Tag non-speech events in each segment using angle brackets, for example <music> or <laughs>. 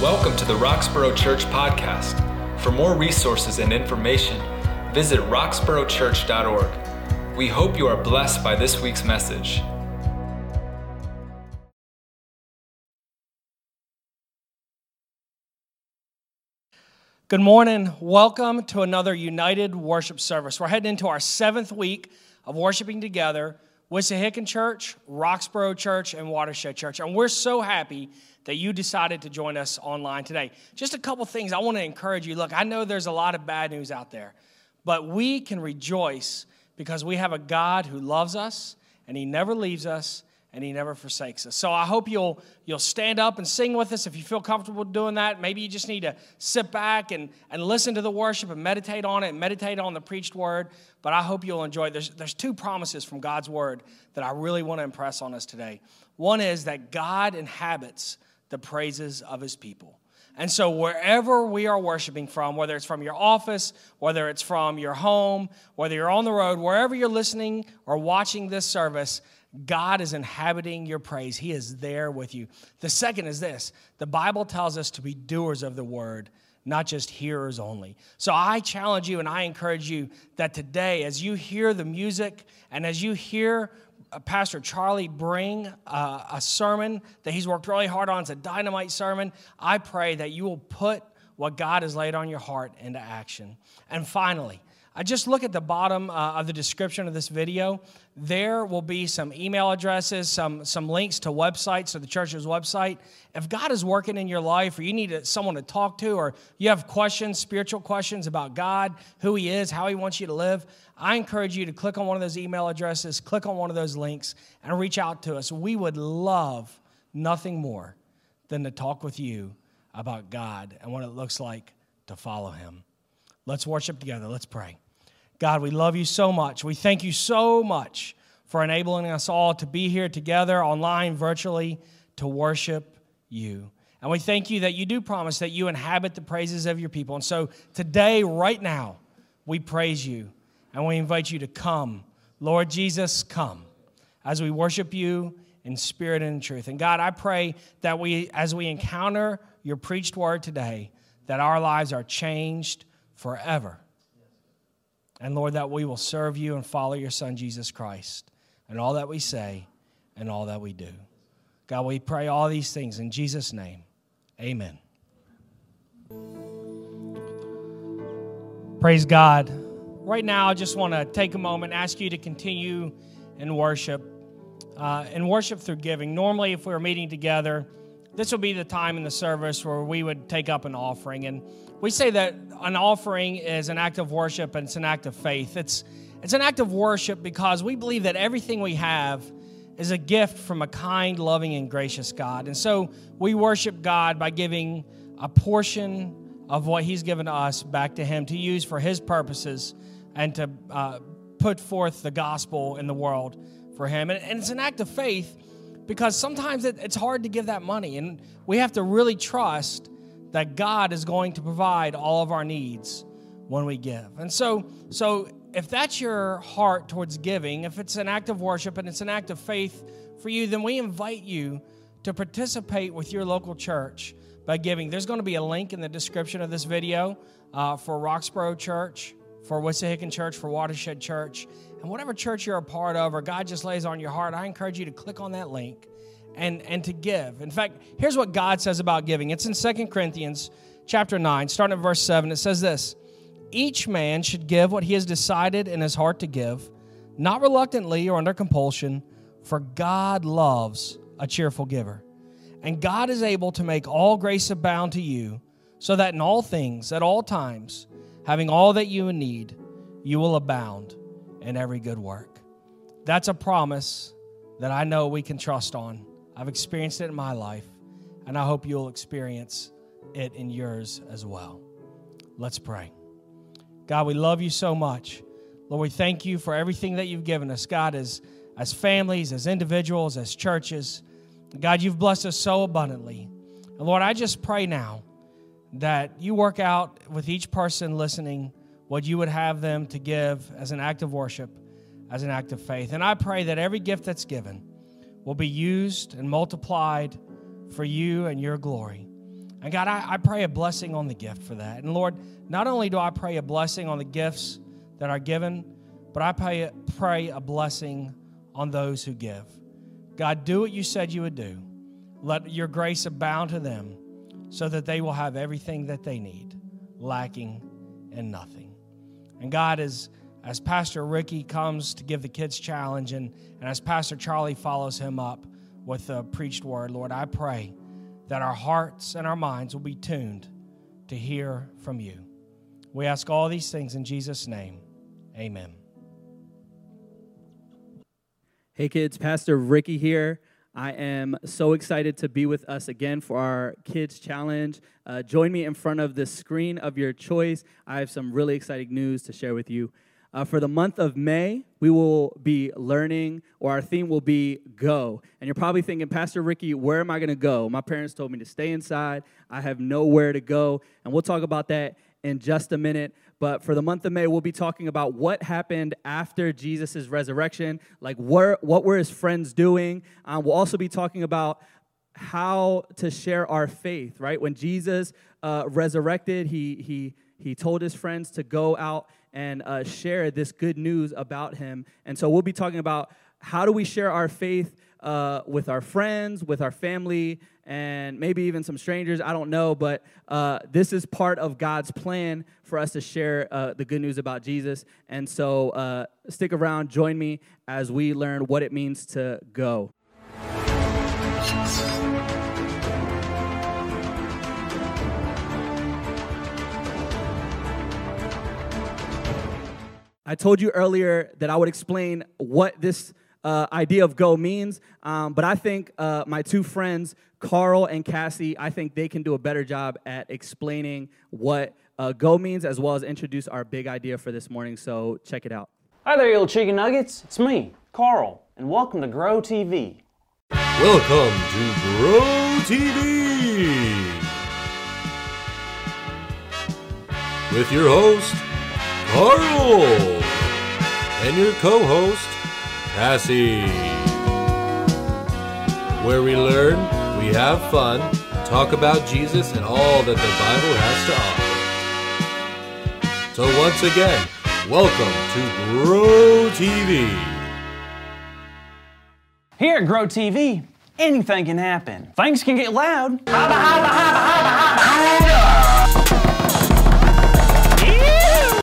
Welcome to the Roxborough Church Podcast. For more resources and information, visit roxboroughchurch.org. We hope you are blessed by this week's message. Good morning. Welcome to another United Worship Service. We're heading into our seventh week of worshiping together, Wissahickon Church, Roxborough Church, and Watershed Church. And we're so happy that you decided to join us online today. Just a couple things I want to encourage you. Look, I know there's a lot of bad news out there, but we can rejoice because we have a God who loves us and He never leaves us and he never forsakes us. So I hope you'll you'll stand up and sing with us if you feel comfortable doing that. Maybe you just need to sit back and, and listen to the worship and meditate on it and meditate on the preached word. But I hope you'll enjoy. There's, there's two promises from God's word that I really want to impress on us today. One is that God inhabits the praises of his people. And so, wherever we are worshiping from, whether it's from your office, whether it's from your home, whether you're on the road, wherever you're listening or watching this service, God is inhabiting your praise. He is there with you. The second is this the Bible tells us to be doers of the word, not just hearers only. So I challenge you and I encourage you that today, as you hear the music and as you hear Pastor Charlie bring uh, a sermon that he's worked really hard on. It's a dynamite sermon. I pray that you will put what God has laid on your heart into action. And finally, I just look at the bottom uh, of the description of this video. There will be some email addresses, some, some links to websites, to the church's website. If God is working in your life, or you need someone to talk to, or you have questions, spiritual questions about God, who He is, how He wants you to live, I encourage you to click on one of those email addresses, click on one of those links, and reach out to us. We would love nothing more than to talk with you about God and what it looks like to follow Him. Let's worship together. Let's pray. God, we love you so much. We thank you so much for enabling us all to be here together online, virtually, to worship you. And we thank you that you do promise that you inhabit the praises of your people. And so today, right now, we praise you and we invite you to come. Lord Jesus, come as we worship you in spirit and in truth. And God, I pray that we, as we encounter your preached word today, that our lives are changed forever. And Lord, that we will serve you and follow your Son, Jesus Christ, and all that we say and all that we do. God, we pray all these things in Jesus' name. Amen. Praise God. Right now, I just want to take a moment and ask you to continue in worship, uh, in worship through giving. Normally, if we were meeting together, this would be the time in the service where we would take up an offering. And we say that an offering is an act of worship and it's an act of faith. It's, it's an act of worship because we believe that everything we have is a gift from a kind, loving, and gracious God. And so we worship God by giving a portion of what He's given to us back to Him to use for His purposes and to uh, put forth the gospel in the world for Him. And, and it's an act of faith because sometimes it, it's hard to give that money. And we have to really trust that God is going to provide all of our needs when we give. And so, so if that's your heart towards giving, if it's an act of worship and it's an act of faith for you, then we invite you to participate with your local church by giving. There's going to be a link in the description of this video uh, for Roxborough Church, for Wissahickon Church, for Watershed Church, and whatever church you're a part of or God just lays on your heart. I encourage you to click on that link and, and to give. In fact, here's what God says about giving. It's in Second Corinthians chapter 9, starting at verse 7. It says this Each man should give what he has decided in his heart to give, not reluctantly or under compulsion, for God loves a cheerful giver. And God is able to make all grace abound to you, so that in all things, at all times, having all that you need, you will abound in every good work. That's a promise that I know we can trust on. I've experienced it in my life, and I hope you'll experience it in yours as well. Let's pray. God, we love you so much. Lord, we thank you for everything that you've given us, God, as, as families, as individuals, as churches. God, you've blessed us so abundantly. And Lord, I just pray now that you work out with each person listening what you would have them to give as an act of worship, as an act of faith. And I pray that every gift that's given, will be used and multiplied for you and your glory. And God, I, I pray a blessing on the gift for that. And Lord, not only do I pray a blessing on the gifts that are given, but I pray, pray a blessing on those who give. God, do what you said you would do. Let your grace abound to them so that they will have everything that they need, lacking in nothing. And God, as, as Pastor Ricky comes to give the kids challenge and, and as Pastor Charlie follows him up with the preached word, Lord, I pray that our hearts and our minds will be tuned to hear from you. We ask all these things in Jesus' name. Amen. Hey kids, Pastor Ricky here. I am so excited to be with us again for our Kids Challenge. Uh, join me in front of the screen of your choice. I have some really exciting news to share with you. Uh, for the month of May, we will be learning, or our theme will be go. And you're probably thinking, Pastor Ricky, where am I going to go? My parents told me to stay inside. I have nowhere to go. And we'll talk about that in just a minute. But for the month of May, we'll be talking about what happened after Jesus' resurrection, like where, what were his friends doing. Um, we'll also be talking about how to share our faith, right? When Jesus uh, resurrected, he, he, he told his friends to go out and uh, share this good news about him. And so we'll be talking about how do we share our faith uh, with our friends, with our family, and maybe even some strangers. I don't know, but uh, this is part of God's plan for us to share uh, the good news about Jesus. And so uh, stick around, join me as we learn what it means to go. I told you earlier that I would explain what this uh, idea of go means, um, but I think uh, my two friends, Carl and Cassie, I think they can do a better job at explaining what uh, go means as well as introduce our big idea for this morning. So check it out. Hi there, you little chicken nuggets. It's me, Carl, and welcome to Grow TV. Welcome to Grow TV with your host, Carl, and your co host, Cassie. Where we learn, we have fun, talk about Jesus and all that the Bible has to offer. So, once again, welcome to Grow TV. Here at Grow TV, anything can happen. Things can get loud.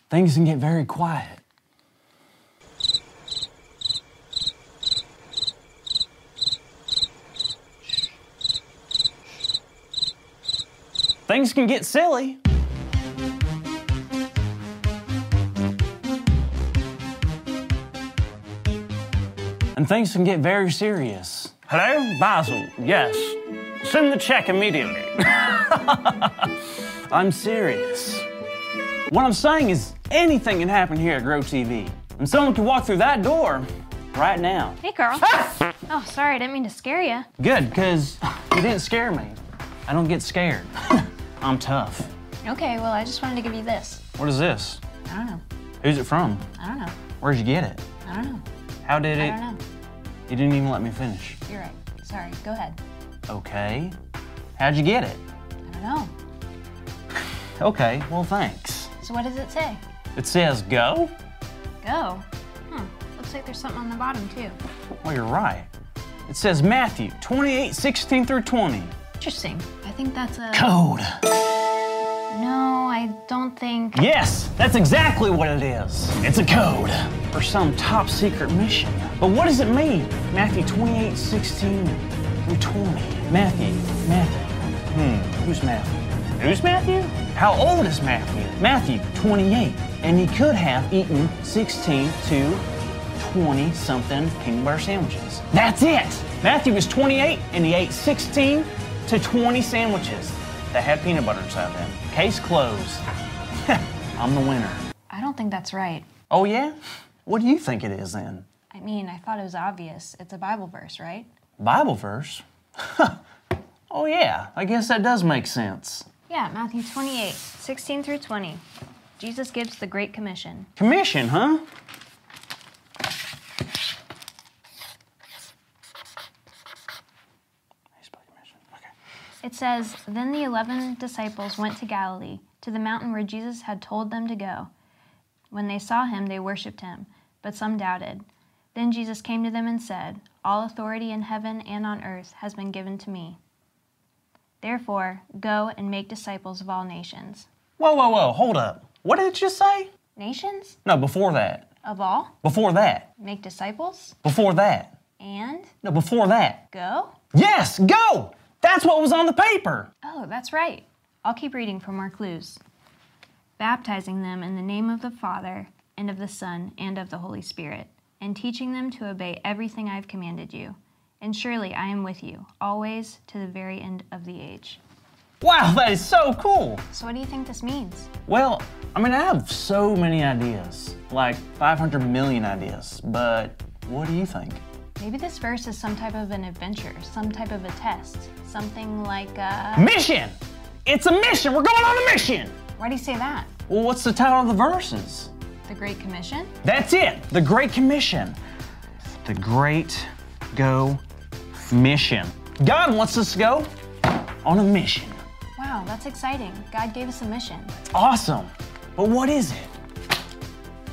Things can get very quiet. Things can get silly. And things can get very serious. Hello, Basil. Yes. Send the check immediately. <laughs> I'm serious. What I'm saying is anything can happen here at Grow TV. And someone can walk through that door right now. Hey, Carl. <laughs> oh, sorry, I didn't mean to scare you. Good, because you didn't scare me. I don't get scared. <laughs> I'm tough. Okay, well, I just wanted to give you this. What is this? I don't know. Who's it from? I don't know. Where'd you get it? I don't know. How did I it? I don't know. You didn't even let me finish. You're right. Sorry. Go ahead. Okay. How'd you get it? I don't know. <sighs> Okay, well, thanks. So what does it say? It says go? Go. Hmm. Looks like there's something on the bottom too. Well, you're right. It says Matthew 28, 16 through 20. Interesting. I think that's a. Code. No, I don't think. Yes, that's exactly what it is. It's a code for some top secret mission. But what does it mean? Matthew 28, 16 through 20. Matthew, Matthew. Hmm, who's Matthew? Who's Matthew? How old is Matthew? Matthew, 28. And he could have eaten 16 to 20 something peanut butter sandwiches. That's it! Matthew was 28 and he ate 16 to 20 sandwiches that had peanut butter inside them. Case closed. <laughs> I'm the winner. I don't think that's right. Oh, yeah? What do you think it is then? I mean, I thought it was obvious. It's a Bible verse, right? Bible verse? <laughs> oh, yeah, I guess that does make sense. Yeah, Matthew 28, 16 through 20. Jesus gives the Great Commission. Commission, huh? He's by commission. Okay. It says, Then the eleven disciples went to Galilee, to the mountain where Jesus had told them to go. When they saw him, they worshipped him, but some doubted. Then Jesus came to them and said, All authority in heaven and on earth has been given to me. Therefore, go and make disciples of all nations. Whoa, whoa, whoa, hold up. What did it just say? Nations? No, before that. Of all? Before that. Make disciples? Before that. And No, before that. go? Yes, go! That's what was on the paper. Oh, that's right. I'll keep reading for more clues. Baptizing them in the name of the Father, and of the Son, and of the Holy Spirit, and teaching them to obey everything I've commanded you. And surely I am with you, always to the very end of the age. Wow, that is so cool. So, what do you think this means? Well, I mean, I have so many ideas, like 500 million ideas, but what do you think? Maybe this verse is some type of an adventure, some type of a test, something like, a... Mission! It's a mission! We're going on a mission! Why do you say that? Well, what's the title of the verses? The Great Commission? That's it! The Great Commission. The Great Go Mission. God wants us to go on a mission. Wow, that's exciting. God gave us a mission. Awesome. But what is it?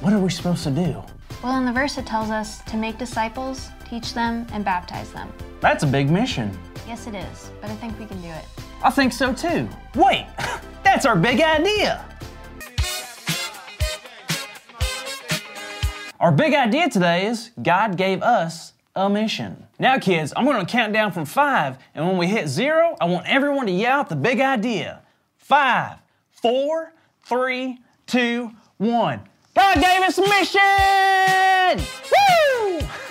What are we supposed to do? Well, in the verse, it tells us to make disciples, teach them, and baptize them. That's a big mission. Yes, it is, but I think we can do it. I think so too. Wait, <laughs> that's our big idea. Our big idea today is God gave us a mission. Now, kids, I'm going to count down from five, and when we hit zero, I want everyone to yell out the big idea. Five, four, three, two, one. God gave us a mission!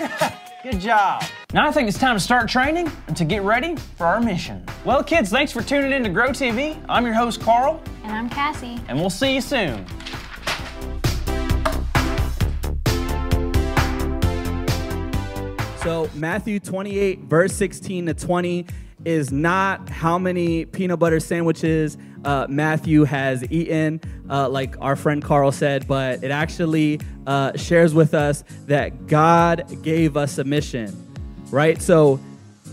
Woo! <laughs> Good job. Now I think it's time to start training and to get ready for our mission. Well, kids, thanks for tuning in to Grow TV. I'm your host, Carl, And I'm Cassie. and we'll see you soon. So, Matthew 28, verse 16 to 20 is not how many peanut butter sandwiches uh, Matthew has eaten, uh, like our friend Carl said, but it actually uh, shares with us that God gave us a mission, right? So,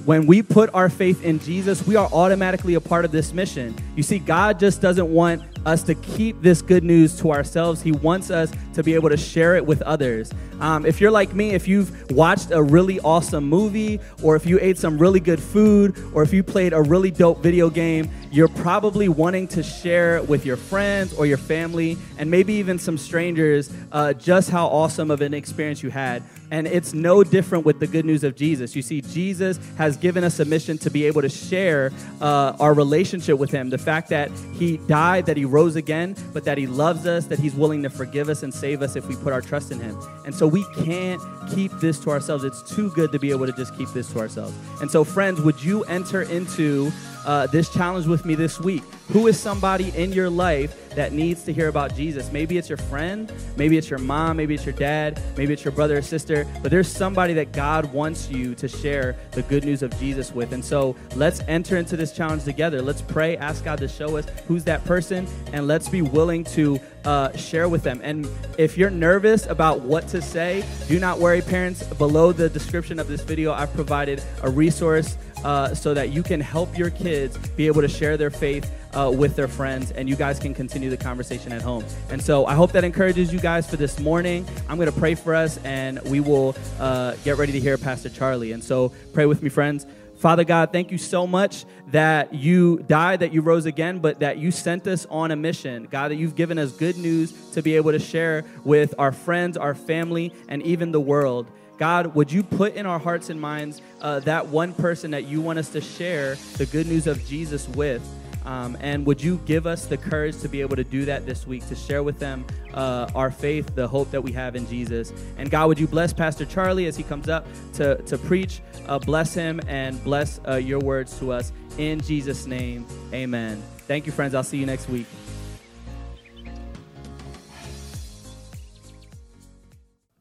when we put our faith in Jesus, we are automatically a part of this mission. You see, God just doesn't want us to keep this good news to ourselves. He wants us to be able to share it with others. Um, if you're like me, if you've watched a really awesome movie, or if you ate some really good food, or if you played a really dope video game, you're probably wanting to share with your friends or your family, and maybe even some strangers, uh, just how awesome of an experience you had. And it's no different with the good news of Jesus. You see, Jesus has given us a mission to be able to share uh, our relationship with Him. The fact that He died, that He rose again, but that He loves us, that He's willing to forgive us and save us if we put our trust in Him. And so we can't keep this to ourselves. It's too good to be able to just keep this to ourselves. And so, friends, would you enter into uh, this challenge with me this week. Who is somebody in your life that needs to hear about Jesus? Maybe it's your friend, maybe it's your mom, maybe it's your dad, maybe it's your brother or sister, but there's somebody that God wants you to share the good news of Jesus with. And so let's enter into this challenge together. Let's pray, ask God to show us who's that person, and let's be willing to uh, share with them. And if you're nervous about what to say, do not worry, parents. Below the description of this video, I've provided a resource uh, so that you can help your kids be able to share their faith uh, with their friends and you guys can continue the conversation at home. And so I hope that encourages you guys for this morning. I'm going to pray for us and we will uh, get ready to hear Pastor Charlie. And so pray with me, friends. Father God, thank you so much that you died, that you rose again, but that you sent us on a mission. God, that you've given us good news to be able to share with our friends, our family, and even the world. God, would you put in our hearts and minds uh, that one person that you want us to share the good news of Jesus with? Um, and would you give us the courage to be able to do that this week, to share with them uh, our faith, the hope that we have in Jesus? And God, would you bless Pastor Charlie as he comes up to, to preach? Uh, bless him and bless uh, your words to us. In Jesus' name, amen. Thank you, friends. I'll see you next week.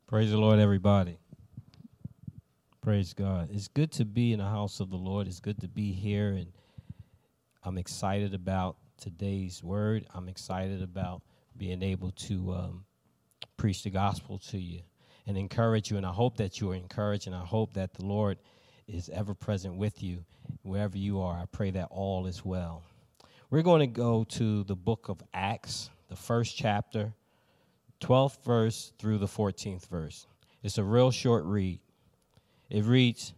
Praise the Lord, everybody. Praise God. It's good to be in the house of the Lord. It's good to be here, and I'm excited about today's word. I'm excited about being able to um, preach the gospel to you and encourage you. And I hope that you are encouraged, and I hope that the Lord is ever present with you wherever you are, I pray that all is well. We're going to go to the book of Acts, the first chapter, 12th verse through the 14th verse. It's a real short read. It reads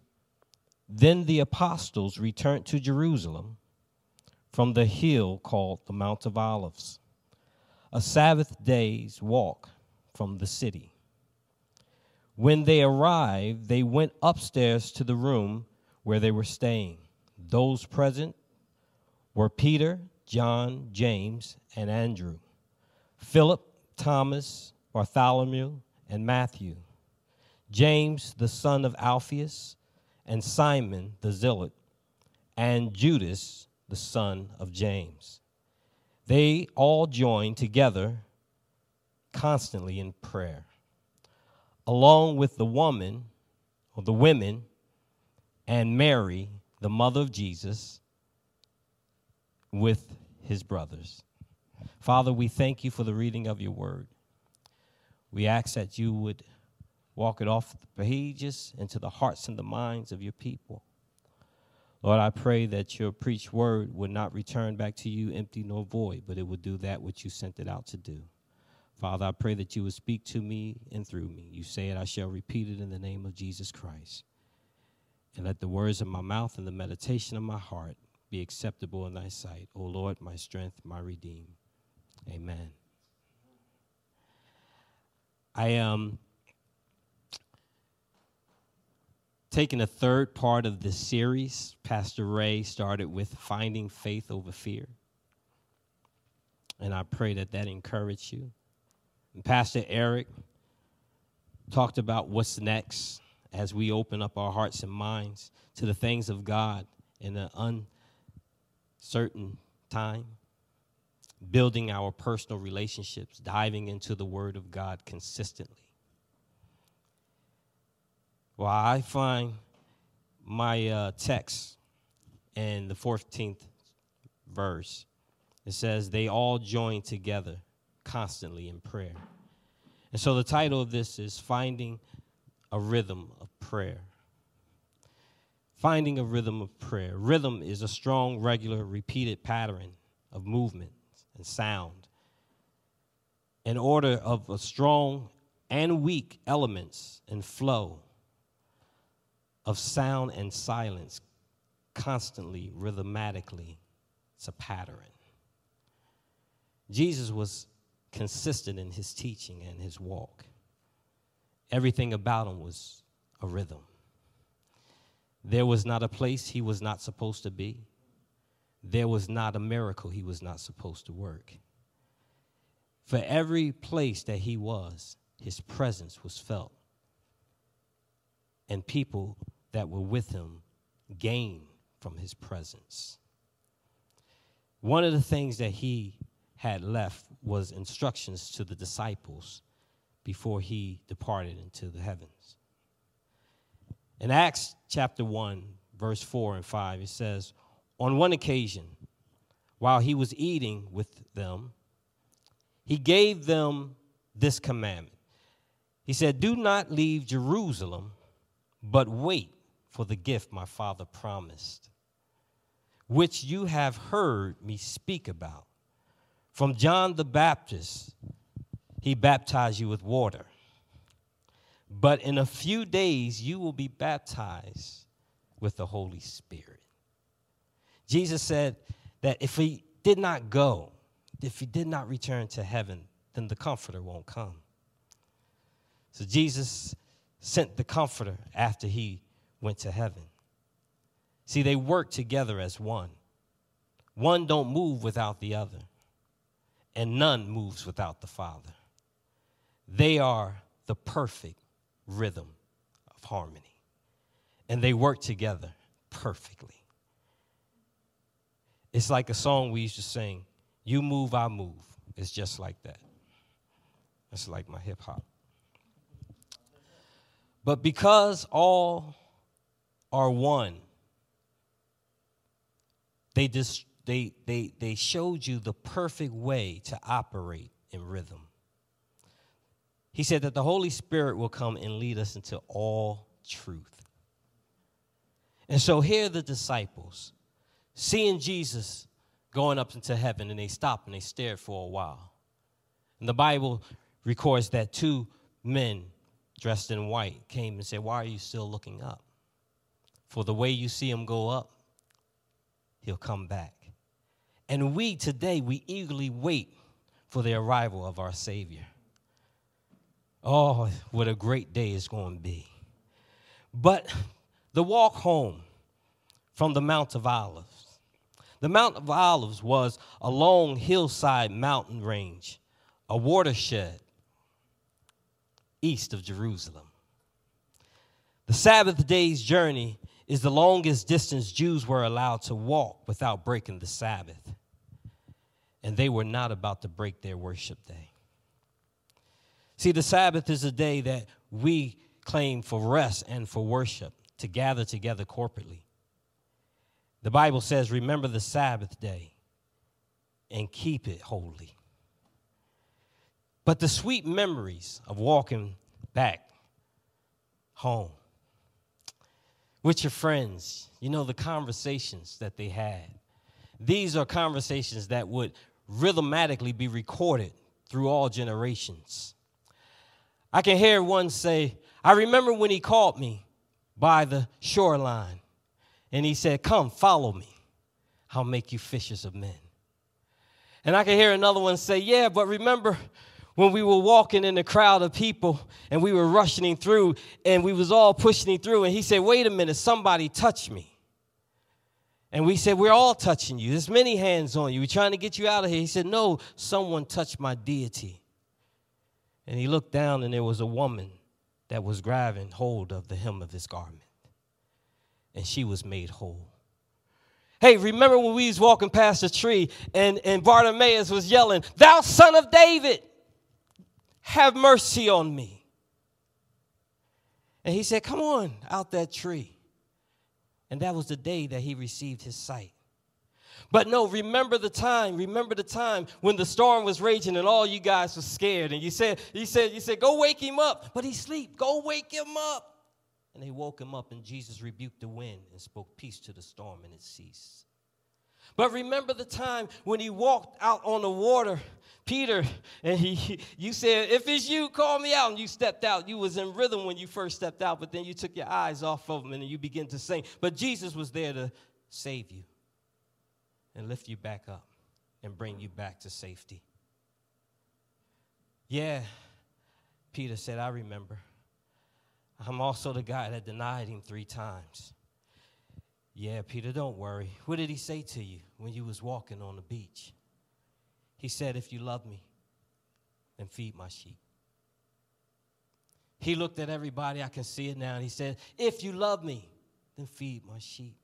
Then the apostles returned to Jerusalem from the hill called the Mount of Olives, a Sabbath day's walk from the city. When they arrived, they went upstairs to the room where they were staying. Those present were Peter, John, James, and Andrew, Philip, Thomas, Bartholomew, and Matthew, James, the son of Alphaeus, and Simon the Zealot, and Judas, the son of James. They all joined together constantly in prayer, along with the woman or the women and Mary, the mother of Jesus, with his brothers. Father, we thank you for the reading of your word. We ask that you would walk it off the pages into the hearts and the minds of your people. Lord, I pray that your preached word would not return back to you empty nor void, but it would do that which you sent it out to do. Father, I pray that you would speak to me and through me. You say it, I shall repeat it in the name of Jesus Christ. And let the words of my mouth and the meditation of my heart be acceptable in thy sight, O Lord, my strength, my redeem. Amen. I am um, taking a third part of this series. Pastor Ray started with finding faith over fear. And I pray that that encouraged you. And Pastor Eric talked about what's next as we open up our hearts and minds to the things of God in an uncertain time, building our personal relationships, diving into the Word of God consistently. Well, I find my uh, text in the 14th verse. It says, They all join together constantly in prayer. And so the title of this is Finding a Rhythm of Prayer. Finding a rhythm of prayer. Rhythm is a strong, regular, repeated pattern of movement and sound. An order of a strong and weak elements and flow of sound and silence constantly, rhythmatically. It's a pattern. Jesus was consistent in his teaching and his walk. Everything about him was a rhythm. There was not a place he was not supposed to be. There was not a miracle he was not supposed to work. For every place that he was, his presence was felt. And people that were with him gain from his presence. One of the things that he had left was instructions to the disciples before he departed into the heavens. In Acts chapter 1, verse 4 and 5, it says, On one occasion, while he was eating with them, he gave them this commandment. He said, Do not leave Jerusalem, but wait for the gift my father promised, which you have heard me speak about. From John the Baptist, he baptized you with water. But in a few days, you will be baptized with the Holy Spirit. Jesus said that if he did not go, if he did not return to heaven, then the Comforter won't come. So Jesus sent the Comforter after he went to heaven. See, they work together as one. One don't move without the other, and none moves without the Father. They are the perfect rhythm of harmony, and they work together perfectly. It's like a song we used to sing You move, I move. It's just like that. It's like my hip hop. But because all are one. They, just, they, they, they showed you the perfect way to operate in rhythm. He said that the Holy Spirit will come and lead us into all truth. And so here the disciples seeing Jesus going up into heaven, and they stop and they stare for a while. And the Bible records that two men dressed in white came and said, Why are you still looking up? For the way you see him go up, he'll come back. And we today, we eagerly wait for the arrival of our Savior. Oh, what a great day it's going to be. But the walk home from the Mount of Olives, the Mount of Olives was a long hillside mountain range, a watershed east of Jerusalem. The Sabbath day's journey is the longest distance Jews were allowed to walk without breaking the Sabbath. And they were not about to break their worship day. See, the Sabbath is a day that we claim for rest and for worship, to gather together corporately. The Bible says, Remember the Sabbath day and keep it holy. But the sweet memories of walking back home with your friends, you know, the conversations that they had. These are conversations that would rhythmatically be recorded through all generations. I can hear one say, I remember when he called me by the shoreline and he said, Come, follow me. I'll make you fishers of men. And I can hear another one say, Yeah, but remember when we were walking in the crowd of people and we were rushing through and we was all pushing through and he said wait a minute somebody touched me. And we said we're all touching you. There's many hands on you. We're trying to get you out of here. He said no someone touched my deity. And he looked down and there was a woman that was grabbing hold of the hem of his garment. And she was made whole. Hey, remember when we was walking past the tree and, and Bartimaeus was yelling, Thou son of David, have mercy on me. And he said, Come on out that tree. And that was the day that he received his sight. But no, remember the time, remember the time when the storm was raging and all you guys were scared. And you said, you said, you said, go wake him up. But he sleep. Go wake him up. And they woke him up, and Jesus rebuked the wind and spoke peace to the storm, and it ceased. But remember the time when he walked out on the water Peter, and he, you said, if it's you, call me out. And you stepped out. You was in rhythm when you first stepped out, but then you took your eyes off of him and you begin to sing. But Jesus was there to save you and lift you back up and bring you back to safety. Yeah, Peter said, I remember. I'm also the guy that denied him three times. Yeah, Peter, don't worry. What did he say to you when you was walking on the beach? He said, If you love me, then feed my sheep. He looked at everybody, I can see it now, and he said, If you love me, then feed my sheep.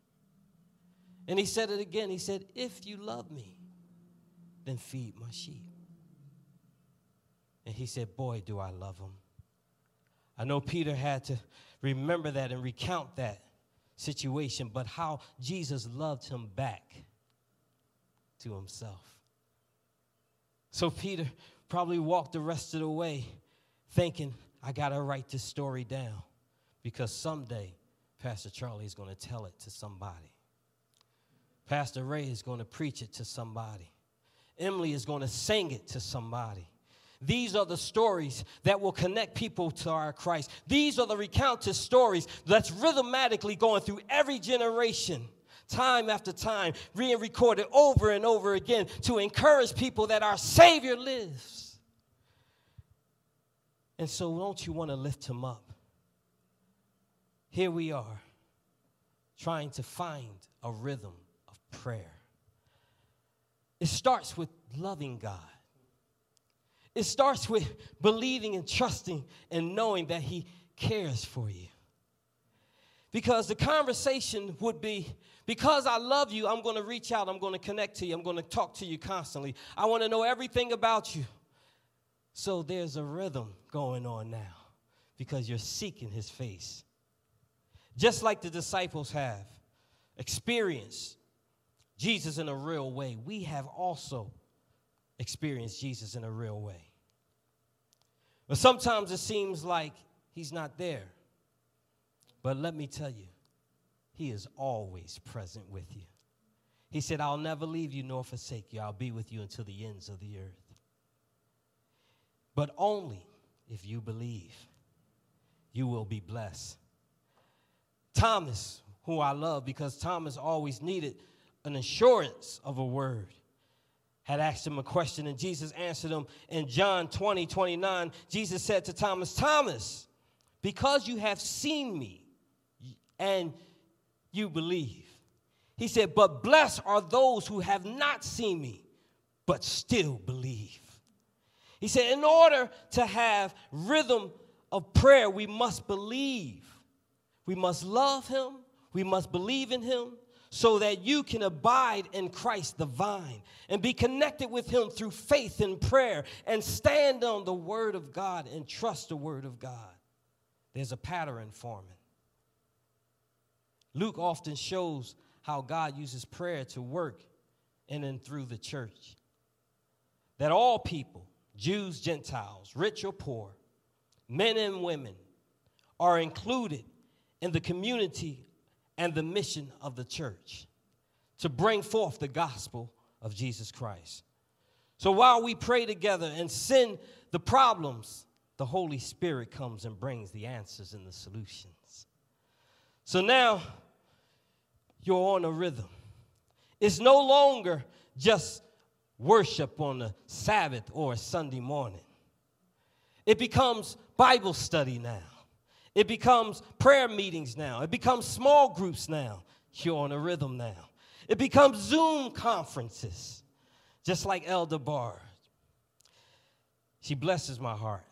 And he said it again. He said, If you love me, then feed my sheep. And he said, Boy, do I love him. I know Peter had to remember that and recount that situation, but how Jesus loved him back to himself. So Peter probably walked the rest of the way thinking, I got to write this story down because someday Pastor Charlie is going to tell it to somebody. Pastor Ray is going to preach it to somebody. Emily is going to sing it to somebody. These are the stories that will connect people to our Christ. These are the recounted stories that's rhythmatically going through every generation time after time, being recorded over and over again to encourage people that our Savior lives. And so, don't you want to lift him up? Here we are, trying to find a rhythm of prayer. It starts with loving God. It starts with believing and trusting and knowing that He cares for you. Because the conversation would be because I love you, I'm going to reach out, I'm going to connect to you, I'm going to talk to you constantly. I want to know everything about you. So there's a rhythm going on now because you're seeking his face. Just like the disciples have experienced Jesus in a real way, we have also experienced Jesus in a real way. But sometimes it seems like he's not there. But let me tell you, He is always present with you. He said, I'll never leave you nor forsake you. I'll be with you until the ends of the earth. But only if you believe, you will be blessed. Thomas, who I love because Thomas always needed an assurance of a word, had asked him a question and Jesus answered him in John 20, 29. Jesus said to Thomas, Thomas, because you have seen me and you believe. He said, But blessed are those who have not seen me, but still believe. He said, In order to have rhythm of prayer, we must believe. We must love Him, we must believe in Him, so that you can abide in Christ the vine and be connected with Him through faith and prayer and stand on the Word of God and trust the Word of God. There's a pattern forming. Luke often shows how God uses prayer to work in and through the church. That all people, Jews, Gentiles, rich or poor, men and women, are included in the community and the mission of the church to bring forth the gospel of Jesus Christ. So while we pray together and send the problems, the Holy Spirit comes and brings the answers and the solutions. So now, you're on a rhythm. It's no longer just worship on a Sabbath or a Sunday morning. It becomes Bible study now. It becomes prayer meetings now. It becomes small groups now. You're on a rhythm now. It becomes Zoom conferences, just like Elder Barr. She blesses my heart.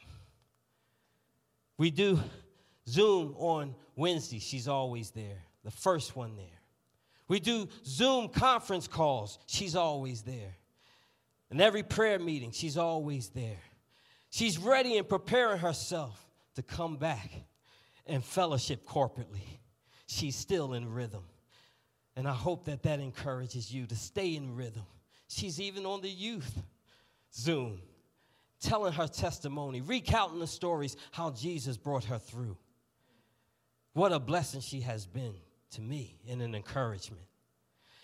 We do Zoom on Wednesday. She's always there, the first one there. We do Zoom conference calls. She's always there. And every prayer meeting, she's always there. She's ready and preparing herself to come back and fellowship corporately. She's still in rhythm. And I hope that that encourages you to stay in rhythm. She's even on the youth Zoom, telling her testimony, recounting the stories how Jesus brought her through. What a blessing she has been to me and an encouragement.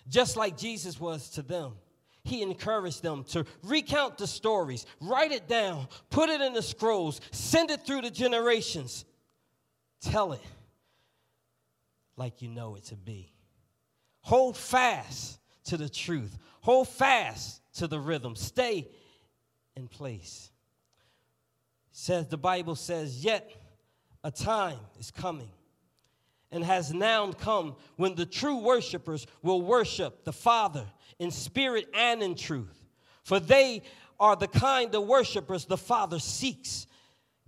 Just like Jesus was to them, he encouraged them to recount the stories, write it down, put it in the scrolls, send it through the generations. Tell it like you know it to be. Hold fast to the truth, hold fast to the rhythm, stay in place. Says the Bible says, Yet a time is coming and has now come when the true worshipers will worship the Father in spirit and in truth. For they are the kind of worshipers the Father seeks.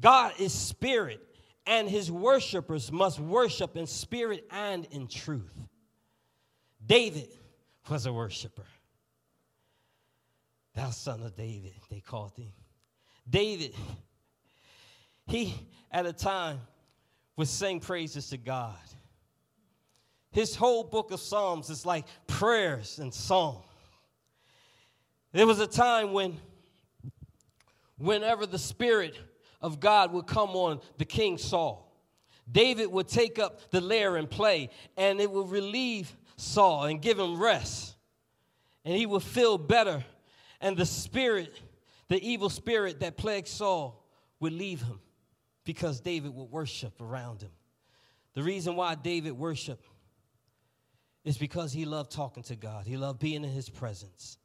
God is spirit, and his worshipers must worship in spirit and in truth. David was a worshiper. Thou son of David, they called him. David, he at a time would sing praises to God. His whole book of Psalms is like prayers and song. There was a time when, whenever the Spirit of God would come on the King Saul, David would take up the lyre and play, and it would relieve Saul and give him rest. And he would feel better, and the spirit, the evil spirit that plagued Saul, would leave him because David would worship around him. The reason why David worshiped is because he loved talking to God, he loved being in his presence.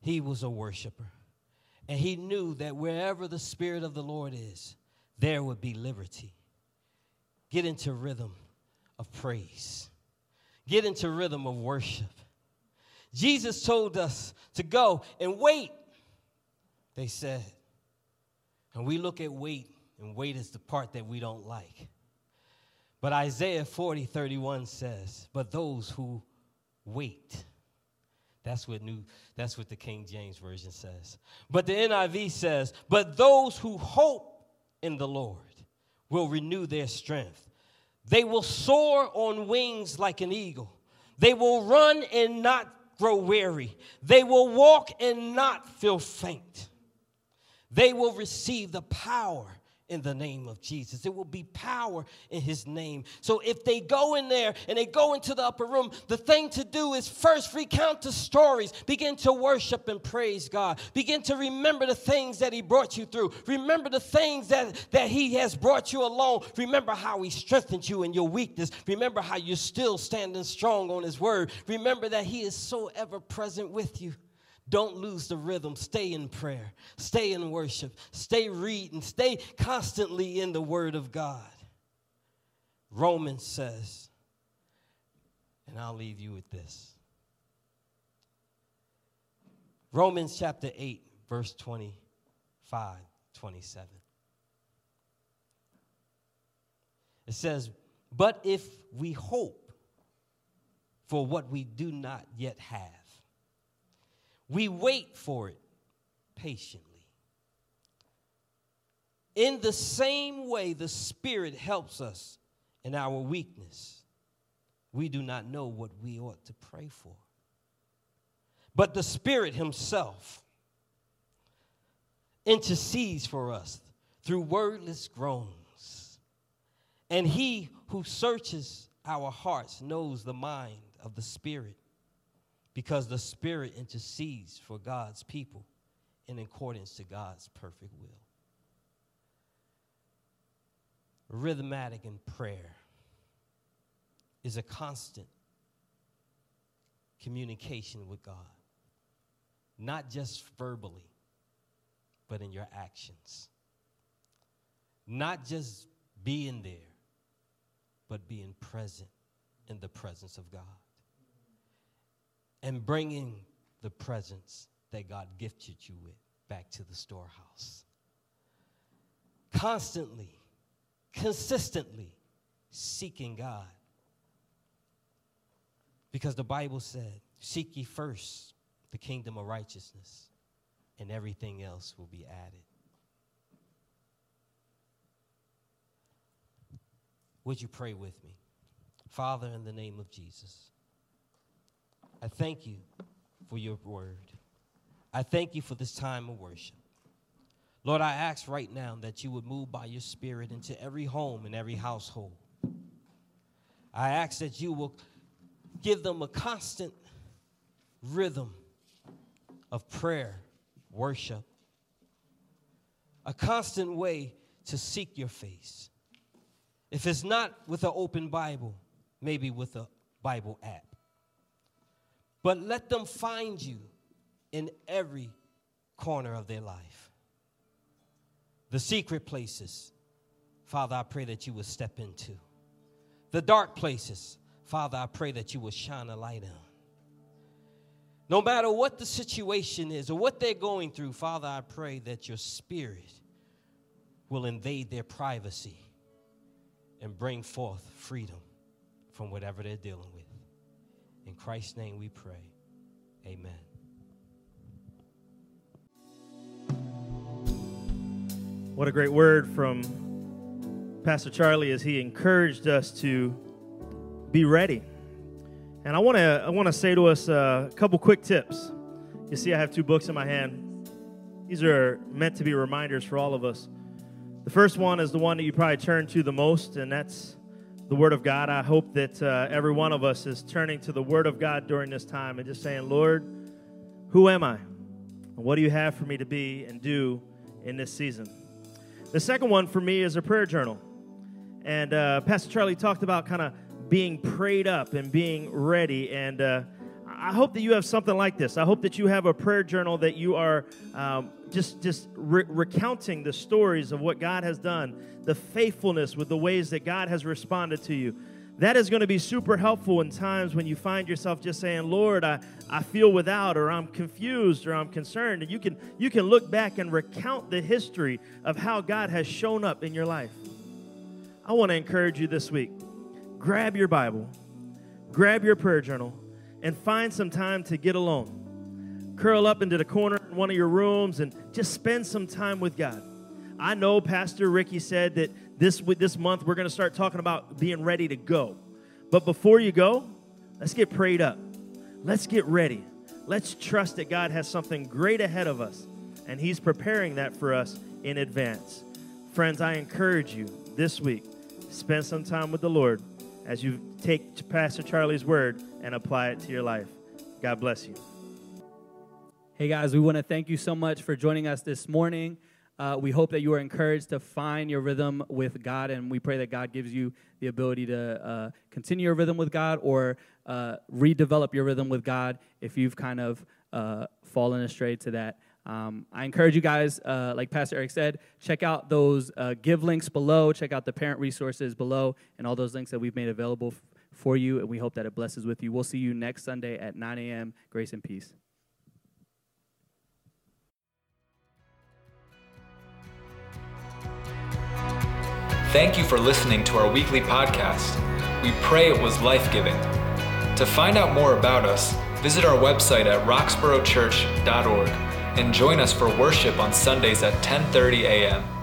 He was a worshiper. And he knew that wherever the Spirit of the Lord is, there would be liberty. Get into rhythm of praise, get into rhythm of worship. Jesus told us to go and wait, they said. And we look at wait, and wait is the part that we don't like. But Isaiah 40, 31 says, But those who wait, that's what new that's what the King James Version says. But the NIV says, But those who hope in the Lord will renew their strength. They will soar on wings like an eagle. They will run and not grow weary. They will walk and not feel faint. They will receive the power in the name of Jesus. It will be power in his name. So if they go in there and they go into the upper room, the thing to do is first recount the stories, begin to worship and praise God. Begin to remember the things that he brought you through. Remember the things that, that he has brought you along. Remember how he strengthened you in your weakness. Remember how you're still standing strong on his word. Remember that he is so ever present with you. Don't lose the rhythm. Stay in prayer. Stay in worship. Stay reading. Stay constantly in the Word of God. Romans says, and I'll leave you with this Romans chapter 8, verse 25, 27. It says, But if we hope for what we do not yet have, we wait for it patiently. In the same way, the Spirit helps us in our weakness. We do not know what we ought to pray for. But the Spirit Himself intercedes for us through wordless groans. And He who searches our hearts knows the mind of the Spirit because the Spirit intercedes for God's people in accordance to God's perfect will. Rhythmatic in prayer is a constant communication with God, not just verbally, but in your actions. Not just being there, but being present in the presence of God and bringing the presence that God gifted you with back to the storehouse. Constantly, consistently seeking God. Because the Bible said, Seek ye first the kingdom of righteousness, and everything else will be added. Would you pray with me? Father, in the name of Jesus. I thank you for your word. I thank you for this time of worship. Lord, I ask right now that you would move by your spirit into every home and every household. I ask that you will give them a constant rhythm of prayer, worship, a constant way to seek your face. If it's not with an open Bible, maybe with a Bible app. But let them find you in every corner of their life. The secret places, Father, I pray that you will step into. The dark places, Father, I pray that you will shine a light on. No matter what the situation is or what they're going through, Father, I pray that your spirit will invade their privacy and bring forth freedom from whatever they're dealing with. In Christ's name we pray. Amen. What a great word from Pastor Charlie as he encouraged us to be ready. And I want to I want to say to us uh, a couple quick tips. You see, I have two books in my hand. These are meant to be reminders for all of us. The first one is the one that you probably turn to the most, and that's the Word of God. I hope that uh, every one of us is turning to the Word of God during this time and just saying, Lord, who am I? What do you have for me to be and do in this season? The second one for me is a prayer journal. And uh, Pastor Charlie talked about kind of being prayed up and being ready. And uh, I hope that you have something like this. I hope that you have a prayer journal that you are um, just just re- recounting the stories of what God has done, the faithfulness with the ways that God has responded to you. That is going to be super helpful in times when you find yourself just saying, "Lord, I, I feel without or I'm confused or I'm concerned." And you can you can look back and recount the history of how God has shown up in your life. I want to encourage you this week. Grab your Bible, grab your prayer journal, and find some time to get alone curl up into the corner in one of your rooms and just spend some time with God. I know Pastor Ricky said that this this month we're going to start talking about being ready to go. But before you go, let's get prayed up. Let's get ready. Let's trust that God has something great ahead of us and he's preparing that for us in advance. Friends, I encourage you this week, spend some time with the Lord as you take Pastor Charlie's word and apply it to your life. God bless you. Hey guys, we want to thank you so much for joining us this morning. Uh, we hope that you are encouraged to find your rhythm with God, and we pray that God gives you the ability to uh, continue your rhythm with God or uh, redevelop your rhythm with God if you've kind of uh, fallen astray to that. Um, I encourage you guys, uh, like Pastor Eric said, check out those uh, give links below, check out the parent resources below, and all those links that we've made available for you, and we hope that it blesses with you. We'll see you next Sunday at 9 a.m. Grace and peace. Thank you for listening to our weekly podcast. We pray it was life giving. To find out more about us, visit our website at roxboroughchurch.org and join us for worship on Sundays at 10:30 a.m.